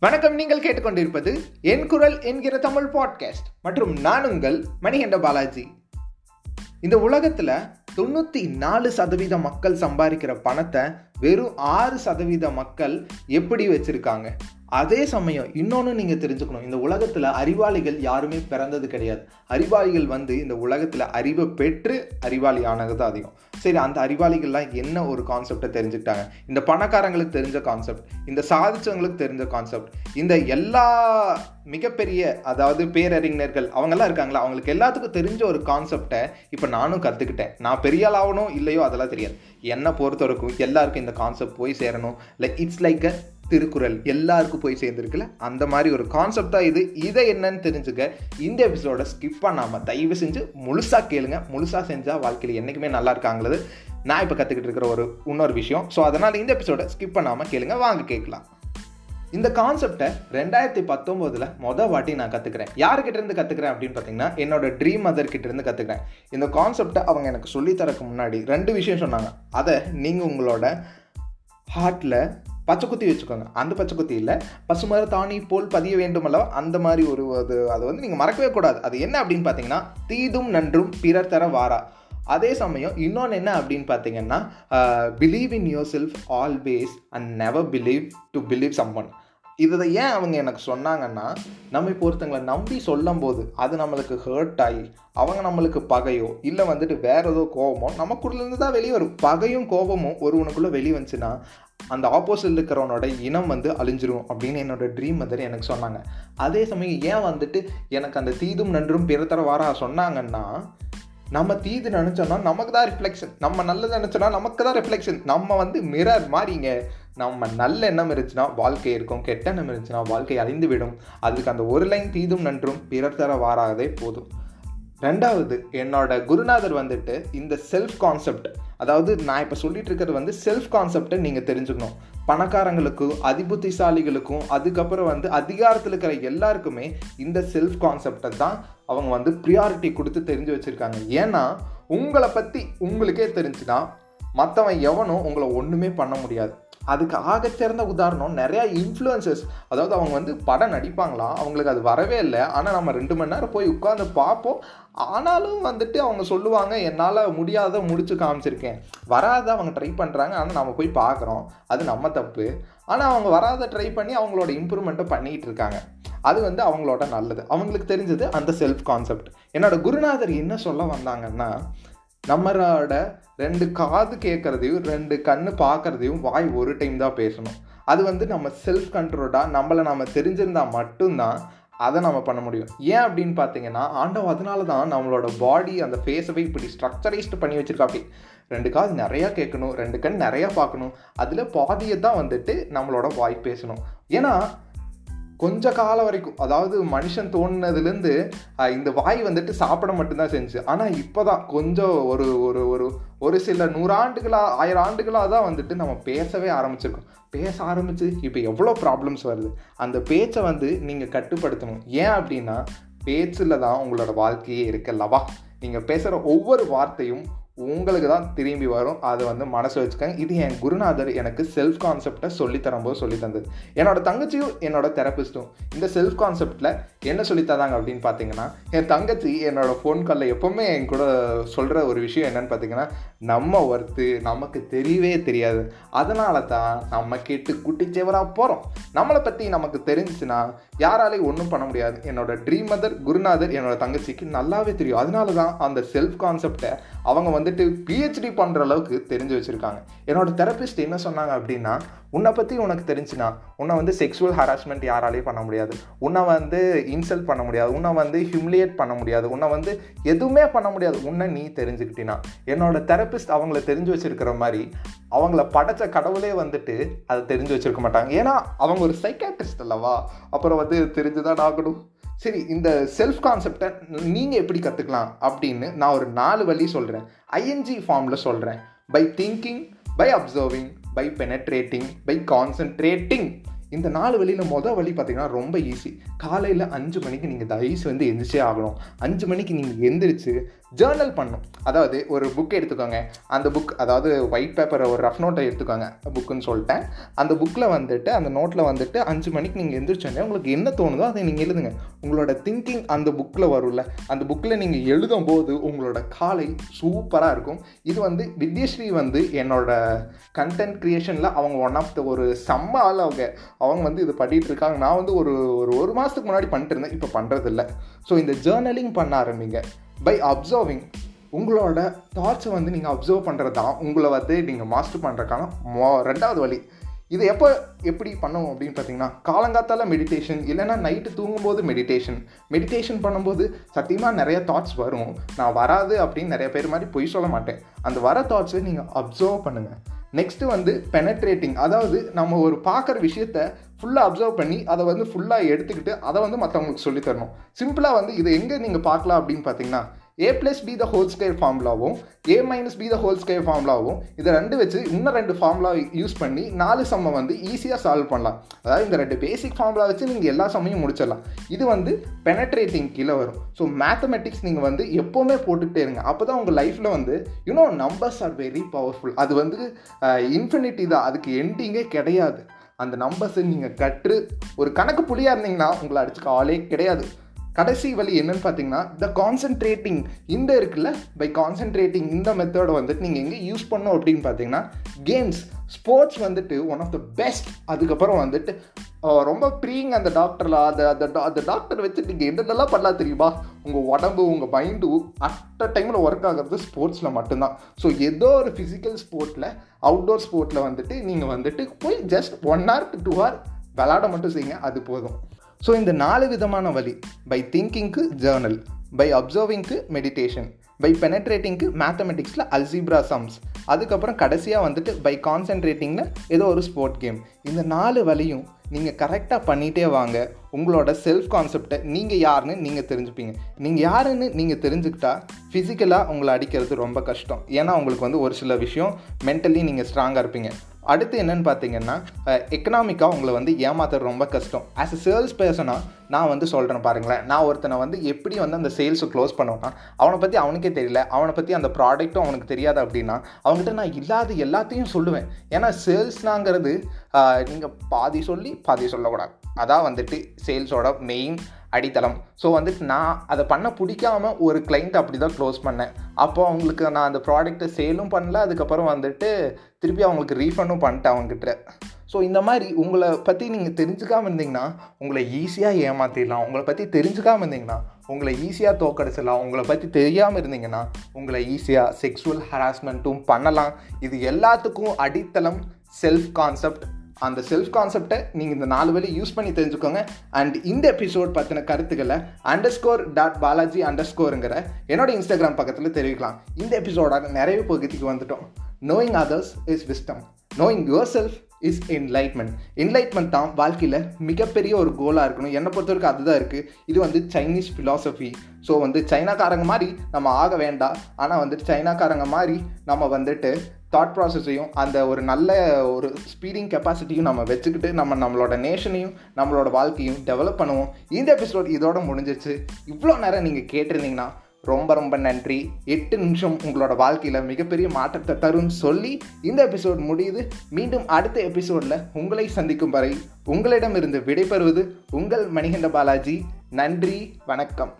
வணக்கம் நீங்கள் கேட்டுக்கொண்டிருப்பது என் குரல் என்கிற தமிழ் பாட்காஸ்ட் மற்றும் நான் உங்கள் மணிகண்ட பாலாஜி. இந்த உலகத்தில் தொண்ணூற்றி நாலு சதவீத மக்கள் சம்பாதிக்கிற பணத்தை வெறும் ஆறு சதவீத மக்கள் எப்படி வச்சுருக்காங்க? அதே சமயம் இன்னொன்று நீங்கள் தெரிஞ்சுக்கணும். இந்த உலகத்தில் அறிவாளிகள் யாருமே பிறந்தது கிடையாது. அறிவாளிகள் வந்து இந்த உலகத்தில் அறிவை பெற்று அறிவாளி ஆனது தான் அதிகம். சரி அந்த அறிவாளிகள்லாம் என்ன ஒரு கான்செப்டை தெரிஞ்சுக்கிட்டாங்க? இந்த பணக்காரங்களுக்கு தெரிஞ்ச கான்செப்ட் இந்த சாதிச்சவங்களுக்கு தெரிஞ்ச கான்செப்ட் இந்த எல்லா மிகப்பெரிய அதாவது பேரறிஞர்கள் அவங்கெல்லாம் இருக்காங்களா? அவங்களுக்கு எல்லாத்துக்கும் தெரிஞ்ச ஒரு கான்செப்டை இப்போ நானும் கற்றுக்கிட்டேன் நான் பெரிய ஆளாகணும் இல்லையோ அதெல்லாம் தெரியாது. என்னை பொறுத்த வரைக்கும் எல்லாருக்கும் இந்த கான்செப்ட் போய் சேரணும். Like it's like a Thirukkural எல்லாருக்கும் போய் சேர்ந்துருக்குல்ல? அந்த மாதிரி ஒரு கான்செப்ட் தான் இது. இதை என்னன்னு தெரிஞ்சுக்க இந்த எபிசோட ஸ்கிப் பண்ணாமல் தயவு செஞ்சு முழுசாக கேளுங்க. முழுசாக செஞ்சால் வாழ்க்கையில் என்றைக்குமே நல்லா இருக்காங்களது நான் இப்போ கற்றுக்கிட்டு இருக்கிற ஒரு இன்னொரு விஷயம். ஸோ அதனால் இந்த எபிசோட ஸ்கிப் பண்ணாமல் கேளுங்க. வாங்க கேட்கலாம். இந்த கான்செப்டை ரெண்டாயிரத்தி பத்தொம்போதில் மொதல் வாட்டி நான் கற்றுக்கிறேன் யார்கிட்ட இருந்து கற்றுக்கிறேன் அப்படின்னு பார்த்தீங்கன்னா என்னோட ட்ரீம் மதர் கிட்ட இருந்து கற்றுக்கிறேன் இந்த கான்செப்டை அவங்க எனக்கு சொல்லித்தரக்கு முன்னாடி ரெண்டு விஷயம் சொன்னாங்க. அதை நீங்கள் உங்களோட ஹார்ட்டில் பச்சை குத்தி வச்சுக்கோங்க. அந்த பச்சை குத்தியில் பசுமர தாணி போல் பதிய வேண்டுமல்லவா? அந்த மாதிரி ஒரு அது அதை வந்து நீங்கள் மறக்கவே கூடாது. அது என்ன அப்படின்னு பார்த்தீங்கன்னா தீதும் நன்றும் பிறர் தர வாரா. அதே சமயம் இன்னொன்று என்ன அப்படின்னு பார்த்தீங்கன்னா believe in yourself always and never believe to believe someone இதை ஏன் அவங்க எனக்கு சொன்னாங்கன்னா நம்ம இப்போ ஒருத்தங்களை நம்பி சொல்லும் போது அது நம்மளுக்கு ஹர்ட் ஆகி அவங்க நம்மளுக்கு பகையோ இல்லை வந்துட்டு வேற ஏதோ கோபமோ நமக்குள்ளேருந்து தான் வெளியே வரும் பகையும் கோபமும் ஒருவனுக்குள்ளே வெளியே வந்துச்சுன்னா அந்த ஆப்போசிட் இருக்கிறவனோட இனம் வந்து அழிஞ்சிரும் அப்படின்னு என்னோட ட்ரீம் மதர் எனக்கு சொன்னாங்க. அதே சமயம் ஏன் வந்துட்டு எனக்கு அந்த தீதும் நன்றும் பிறத்தர வாரா சொன்னாங்கன்னா நம்ம தீது நினச்சோன்னா நமக்கு தான் ரிஃப்ளெக்ஷன் நம்ம நல்லது நினச்சோன்னா நமக்கு தான் ரிஃப்ளெக்ஷன் நம்ம வந்து மிரர் மாறிங்க. நம்ம நல்ல எண்ணம் இருந்துச்சுன்னா வாழ்க்கை இருக்கும். கெட்ட எண்ணம் இருந்துச்சுன்னா வாழ்க்கை அழிந்து விடும் அதுக்கு அந்த ஒரு லைன் தீதும் நன்றும் பிறர் தர வாராதே போதும். ரெண்டாவது என்னோட குருநாதர் வந்துட்டு இந்த செல்ஃப் கான்செப்ட் அதாவது நான் இப்போ சொல்லிட்டு இருக்கிறது வந்து செல்ஃப் கான்செப்டை நீங்கள் தெரிஞ்சுக்கணும். பணக்காரங்களுக்கும் அதிபுத்திசாலிகளுக்கும் அதுக்கப்புறம் வந்து அதிகாரத்தில் இருக்கிற எல்லாருக்குமே இந்த செல்ஃப் கான்செப்டை தான் அவங்க வந்து ப்ரியாரிட்டி கொடுத்து தெரிஞ்சு வச்சுருக்காங்க. ஏன்னா உங்களை பற்றி உங்களுக்கே தெரிஞ்சுன்னா மற்றவன் எவனும் உங்களை ஒன்றுமே பண்ண முடியாது. அதுக்கு ஆகச்சிறந்த உதாரணம் நிறையா இன்ஃப்ளூயன்சஸ் அதாவது அவங்க வந்து படம் நடிப்பாங்களாம். அவங்களுக்கு அது வரவே இல்லை. ஆனால் நம்ம ரெண்டு மணி நேரம் போய் உட்காந்து பார்ப்போம். ஆனாலும் வந்துட்டு அவங்க சொல்லுவாங்க என்னால் முடியாத முடிச்சு காமிச்சிருக்கேன். வராத அவங்க ட்ரை பண்ணுறாங்க ஆனால் நம்ம போய் பார்க்குறோம். அது நம்ம தப்பு. ஆனால் அவங்க வராத ட்ரை பண்ணி அவங்களோட இம்ப்ரூவ்மெண்ட்டை பண்ணிகிட்டு இருக்காங்க. அது வந்து அவங்களோட நல்லது. அவங்களுக்கு தெரிஞ்சது அந்த செல்ஃப் கான்செப்ட் என்னோடய குருநாதர் என்ன சொல்ல வந்தாங்கன்னா நம்மளோட ரெண்டு காது கேட்குறதையும் ரெண்டு கண்ணு பார்க்குறதையும் வாய் ஒரு டைம் தான் பேசணும். அது வந்து நம்ம செல்ஃப் கண்ட்ரோல்டாக நம்மளை நம்ம தெரிஞ்சிருந்தால் மட்டும்தான் அதை நம்ம பண்ண முடியும். ஏன் அப்படின்னு பார்த்தீங்கன்னா ஆண்டவன் அதனால தான் நம்மளோட பாடி அந்த ஃபேஸவை இப்படி ஸ்ட்ரக்சரைஸ்டு பண்ணி வச்சிருக்காப்படி ரெண்டு காது நிறையா கேட்கணும் ரெண்டு கண் நிறையா பார்க்கணும் அதில் பாதியை தான் வந்துட்டு நம்மளோட வாய் பேசணும். ஏன்னா கொஞ்ச காலம் வரைக்கும் அதாவது மனுஷன் தோணுனதுலேருந்து இந்த வாய் வந்துட்டு சாப்பிட மட்டும்தான் செஞ்சு. ஆனால் இப்போ தான் கொஞ்சம் ஒரு ஒரு ஒரு ஒரு சில நூறாண்டுகளாக ஆயிரம் ஆண்டுகளாக தான் வந்துட்டு நம்ம பேசவே ஆரம்பிச்சிருக்கோம். பேச ஆரம்பிச்சு இப்போ எவ்வளோ ப்ராப்ளம்ஸ் வருது? அந்த பேச்சை வந்து நீங்கள் கட்டுப்படுத்தணும். ஏன் அப்படின்னா பேச்சில் தான் உங்களோட வாழ்க்கையே இருக்கல்லவா நீங்கள் பேசுகிற ஒவ்வொரு வார்த்தையும் உங்களுக்கு தான் திரும்பி வரும். அதை வந்து மனசு வச்சுக்கோங்க. இது என் குருநாதர் எனக்கு செல்ஃப் கான்செப்டை சொல்லி தரும்போது சொல்லி தந்தது என்னோட தங்கச்சியும் என்னோட தெரப்பிஸ்ட்டும் இந்த செல்ஃப் கான்செப்டில் என்ன சொல்லி தராங்க அப்படின்னு பார்த்தீங்கன்னா என் தங்கச்சி என்னோட ஃபோன் காலில் எப்போவுமே என் கூட சொல்கிற ஒரு விஷயம் என்னன்னு பார்த்தீங்கன்னா நம்ம ஒர்த்து நமக்கு தெரியவே தெரியாது. அதனால தான் நம்ம கேட்டு குட்டிச்சேவராக போகிறோம் நம்மளை பற்றி நமக்கு தெரிஞ்சிச்சுன்னா யாராலையும் ஒன்றும் பண்ண முடியாது. என்னோட ட்ரீம் மதர் குருநாதர் என்னோட தங்கச்சிக்கு நல்லாவே தெரியும். அதனால தான் அந்த செல்ஃப் கான்செப்டை அவங்க வந்துட்டு பிஹெச்டி பண்ணுற அளவுக்கு தெரிஞ்சு வச்சுருக்காங்க. என்னோட தெரப்பிஸ்ட் என்ன சொன்னாங்க அப்படின்னா உன்னை பற்றி உனக்கு தெரிஞ்சுனா உன்னை வந்து செக்ஷுவல் ஹராஸ்மெண்ட் யாராலையும் பண்ண முடியாது. உன்னை வந்து இன்சல்ட் பண்ண முடியாது. உன்னை வந்து ஹியூமிலியேட் பண்ண முடியாது. உன்னை வந்து எதுவுமே பண்ண முடியாது. உன்னை நீ தெரிஞ்சுக்கிட்டினா. என்னோட தெரப்பிஸ்ட் அவங்கள தெரிஞ்சு வச்சுருக்கிற மாதிரி அவங்கள படைச்ச கடவுளே வந்துட்டு அதை தெரிஞ்சு வச்சிருக்க மாட்டாங்க. ஏன்னா அவங்க ஒரு சைக்காட்ரிஸ்ட் அல்லவா? அப்புறம் வந்து தெரிஞ்சுதான் ஆகணும் சரி இந்த செல்ஃப் கான்செப்டை நீங்கள் எப்படி கற்றுக்கலாம் அப்படின்னு நான் ஒரு நாலு வழி சொல்கிறேன் ஐஎன்ஜி ஃபார்மில் சொல்கிறேன் by thinking by observing by penetrating by concentrating இந்த நாலு வழியில் மொதல் வழி பார்த்தீங்கன்னா ரொம்ப ஈஸி காலையில் அஞ்சு மணிக்கு நீங்கள் தயவுசு வந்து எந்திரிச்சே ஆகணும். அஞ்சு மணிக்கு நீங்கள் எந்திரிச்சு ஜேர்னல் பண்ணும். அதாவது ஒரு புக் எடுத்துக்கோங்க. அந்த புக் அதாவது ஒயிட் பேப்பரை ஒரு ரஃப் நோட்டை எடுத்துக்கோங்க. புக்குன்னு சொல்லிட்டேன். அந்த புக்கில் வந்துட்டு அந்த நோட்டில் வந்துட்டு அஞ்சு மணிக்கு நீங்கள் எந்திரிச்சோன்னே உங்களுக்கு என்ன தோணுதோ அதை நீங்கள் எழுதுங்க. உங்களோட திங்கிங் அந்த புக்கில் வரும்ல. அந்த புக்கில் நீங்கள் எழுதும் போது உங்களோட காலை சூப்பராக இருக்கும். இது வந்து வித்யஸ்ரீ வந்து என்னோட கண்டென்ட் க்ரியேஷனில் அவங்க ஒன் ஆஃப் த ஒரு செம்ம ஆள் அவங்க. அவங்க வந்து இது பண்ணிகிட்டு இருக்காங்க. நான் வந்து ஒரு ஒரு ஒரு மாதத்துக்கு முன்னாடி பண்ணிட்டு இருந்தேன். இப்போ பண்ணுறதில்ல ஸோ இந்த ஜேர்னலிங் பண்ண ஆரம்பிங்க. பை அப்சர்விங் உங்களோட தாட்ஸை வந்து நீங்கள் அப்சர்வ் பண்ணுறது தான் உங்களை வந்து நீங்கள் மாஸ்டர் பண்ணுறதுக்கான மோ ரெண்டாவது வழி. இது எப்போ எப்படி பண்ணுவோம் அப்படின்னு பார்த்தீங்கன்னா காலங்காத்தால மெடிடேஷன் இல்லைன்னா நைட்டு தூங்கும்போது மெடிடேஷன் மெடிடேஷன் பண்ணும்போது சத்தியமாக நிறைய தாட்ஸ் வரும். நான் வராது அப்படின்னு நிறைய பேர் மாதிரி பொய் சொல்ல மாட்டேன். அந்த வர தாட்ஸை நீங்கள் அப்சர்வ் பண்ணுங்கள் நெக்ஸ்ட்டு வந்து பெனட்ரேட்டிங் அதாவது நம்ம ஒரு பார்க்குற விஷயத்த ஃபுல்லாக அப்சர்வ் பண்ணி அதை வந்து ஃபுல்லாக எடுத்துக்கிட்டு அதை வந்து மற்றவங்களுக்கு சொல்லித்தரணும். சிம்பிளாக வந்து இதை எங்கே நீங்கள் பார்க்கலாம் அப்படின்னு பார்த்தீங்கன்னா A plus B the whole square ஃபார்முலாவும் A minus B the whole square ஃபார்முலாவும் இதை ரெண்டு வச்சு இன்னும் ரெண்டு ஃபார்முலா யூஸ் பண்ணி நாலு சம்மை வந்து ஈஸியாக சால்வ் பண்ணலாம். அதாவது இந்த ரெண்டு பேசிக் ஃபார்முலா வச்சு நீங்கள் எல்லா சம்மையும் முடிச்சிடலாம். இது வந்து பெனட்ரேட்டிங் கீழே வரும். ஸோ மேத்தமெட்டிக்ஸ் நீங்கள் வந்து எப்போவுமே போட்டுக்கிட்டே இருங்க. அப்போ தான் உங்கள் லைஃப்பில் வந்து you know numbers are very powerful அது வந்து இன்ஃபினிட்டி தான். அதுக்கு எண்டிங்கே கிடையாது. அந்த நம்பர்ஸை நீங்கள் கற்று ஒரு கணக்கு புள்ளியாக இருந்தீங்கன்னா உங்களை அடிச்சுக்க ஆளே கிடையாது. கடைசி வழி என்னன்னு பார்த்தீங்கன்னா த கான்சென்ட்ரேட்டிங் இந்த இருக்குல்ல பை கான்சென்ட்ரேட்டிங் இந்த மெத்தடை வந்துட்டு நீங்கள் எங்கே யூஸ் பண்ணோம் அப்படின்னு பார்த்தீங்கன்னா கேம்ஸ் ஸ்போர்ட்ஸ் வந்துட்டு ஒன் ஆஃப் த பெஸ்ட் அதுக்கப்புறம் வந்துட்டு ரொம்ப ப்ரீங் அந்த டாக்டரில் அதை அந்த அந்த டாக்டர் வச்சுட்டு நீங்கள் என்னென்னலாம் பண்ணலாம் தெரியுமா? உங்கள் உடம்பு உங்கள் மைண்டு அட் அ டைமில் ஒர்க் ஆகிறது ஸ்போர்ட்ஸில் மட்டும்தான். ஸோ ஏதோ ஒரு ஃபிசிக்கல் ஸ்போர்ட்டில் அவுட்டோர் ஸ்போர்ட்டில் வந்துட்டு நீங்கள் வந்துட்டு போய் just one hour to two hour விளாட மட்டும் செய்யுங்க அது போதும். ஸோ இந்த நாலு விதமான வழி பை திங்கிங்க்கு ஜேர்னல் பை அப்சர்விங்க்கு மெடிடேஷன் பை பெனட்ரேட்டிங்க்கு மேத்தமெட்டிக்ஸில் அல்ஜிப்ரா சம்ஸ் அதுக்கப்புறம் கடைசியாக வந்துட்டு பை கான்சென்ட்ரேட்டிங்கில் ஏதோ ஒரு ஸ்போர்ட் கேம் இந்த நாலு வழியும் நீங்கள் கரெக்டாக பண்ணிகிட்டே வாங்க. உங்களோட செல்ஃப் கான்செப்டை நீங்கள் யாருன்னு நீங்கள் தெரிஞ்சுப்பீங்க. நீங்கள் யாருன்னு நீங்கள் தெரிஞ்சுக்கிட்டா ஃபிசிக்கலாக உங்களை அடிக்கிறது ரொம்ப கஷ்டம். ஏன்னா உங்களுக்கு வந்து ஒரு சில விஷயம் மென்டலி நீங்கள் ஸ்ட்ராங்காக இருப்பீங்க. அடுத்து என்னென்னு பார்த்தீங்கன்னா எக்கனாமிக்காக உங்களை வந்து ஏமாத்துறது ரொம்ப கஷ்டம். ஆஸ் அ சேல்ஸ் பர்சனாக நான் வந்து சொல்கிறேன் பாருங்களேன். நான் ஒருத்தனை வந்து எப்படி வந்து அந்த சேல்ஸை க்ளோஸ் பண்ணுவேன்னா அவனை பற்றி அவனுக்கே தெரியல. அவனை பற்றி அந்த ப்ராடக்ட்டும் அவனுக்கு தெரியாது அப்படின்னா அவங்ககிட்ட நான் இல்லாத எல்லாத்தையும் சொல்லுவேன். ஏன்னா சேல்ஸ்னாங்கிறது நீங்கள் பாதி சொல்லி பாதி சொல்லக்கூடாது. அதான் வந்துட்டு சேல்ஸோட மெயின் அடித்தளம். ஸோ வந்துட்டு நான் அதை பண்ண பிடிக்காம ஒரு கிளைண்ட் அப்படி தான் க்ளோஸ் பண்ணேன். அப்போ அவங்களுக்கு நான் அந்த ப்ராடக்ட்டை சேலும் பண்ணல. அதுக்கப்புறம் வந்துட்டு திருப்பி அவங்களுக்கு ரீஃபண்டும் பண்ணிட்டேன் அவங்ககிட்ட. ஸோ இந்த மாதிரி உங்களை பற்றி நீங்கள் தெரிஞ்சுக்காமல் இருந்தீங்கன்னா உங்களை ஈஸியாக ஏமாற்றிடலாம் உங்களை பற்றி தெரிஞ்சுக்காமல் இருந்தீங்கன்னா உங்களை ஈஸியாக தோக்கடிச்சிடலாம் உங்களை பற்றி தெரியாமல் இருந்தீங்கன்னா உங்களை ஈஸியாக செக்ஷுவல் ஹராஸ்மெண்ட்டும் பண்ணலாம். இது எல்லாத்துக்கும் அடித்தளம் செல்ஃப் கான்செப்ட் அந்த செல்ஃப் கான்செப்டை நீங்கள் இந்த நாலு வழி யூஸ் பண்ணி தெரிஞ்சுக்கோங்க. அண்ட் இந்த எபிசோட் பற்றின கருத்துக்களை அண்டர் ஸ்கோர் டாட் பாலாஜி அண்டர் ஸ்கோருங்கிற என்னோட இன்ஸ்டாகிராம் பக்கத்தில் தெரிவிக்கலாம். இந்த எபிசோட நிறைய பகுதிக்கு வந்துட்டோம். Knowing others is wisdom knowing yourself is enlightenment enlightenment தான் வாழ்க்கையில் மிகப்பெரிய ஒரு கோலாக இருக்கணும். என்னை பொறுத்த வரைக்கும் அதுதான் இருக்குது இது வந்து சைனீஸ் ஃபிலாசபி ஸோ வந்து சைனாக்காரங்க மாதிரி நம்ம ஆக வேண்டாம். ஆனால் வந்துட்டு சைனாக்காரங்க மாதிரி நம்ம வந்துட்டு தாட் ப்ராசஸையும் அந்த ஒரு நல்ல ஒரு ஸ்பீடிங் கெப்பாசிட்டியும் நம்ம வச்சுக்கிட்டு நம்ம நம்மளோட நேஷனையும் நம்மளோட வாழ்க்கையும் டெவலப் பண்ணுவோம். இந்த எபிசோட் இதோட முடிஞ்சிச்சு இவ்வளோ நேரம் நீங்கள் கேட்டிருந்தீங்கன்னா ரொம்ப ரொம்ப நன்றி. எட்டு நிமிஷம் உங்களோட வாழ்க்கையில் மிகப்பெரிய மாற்றத்தை தரும்னு சொல்லி இந்த எபிசோட் முடியுது. மீண்டும் அடுத்த எபிசோடில் உங்களை சந்திக்கும் வரை உங்களிடமிருந்து விடைபெறுவது உங்கள் மணிகண்ட பாலாஜி. நன்றி வணக்கம்.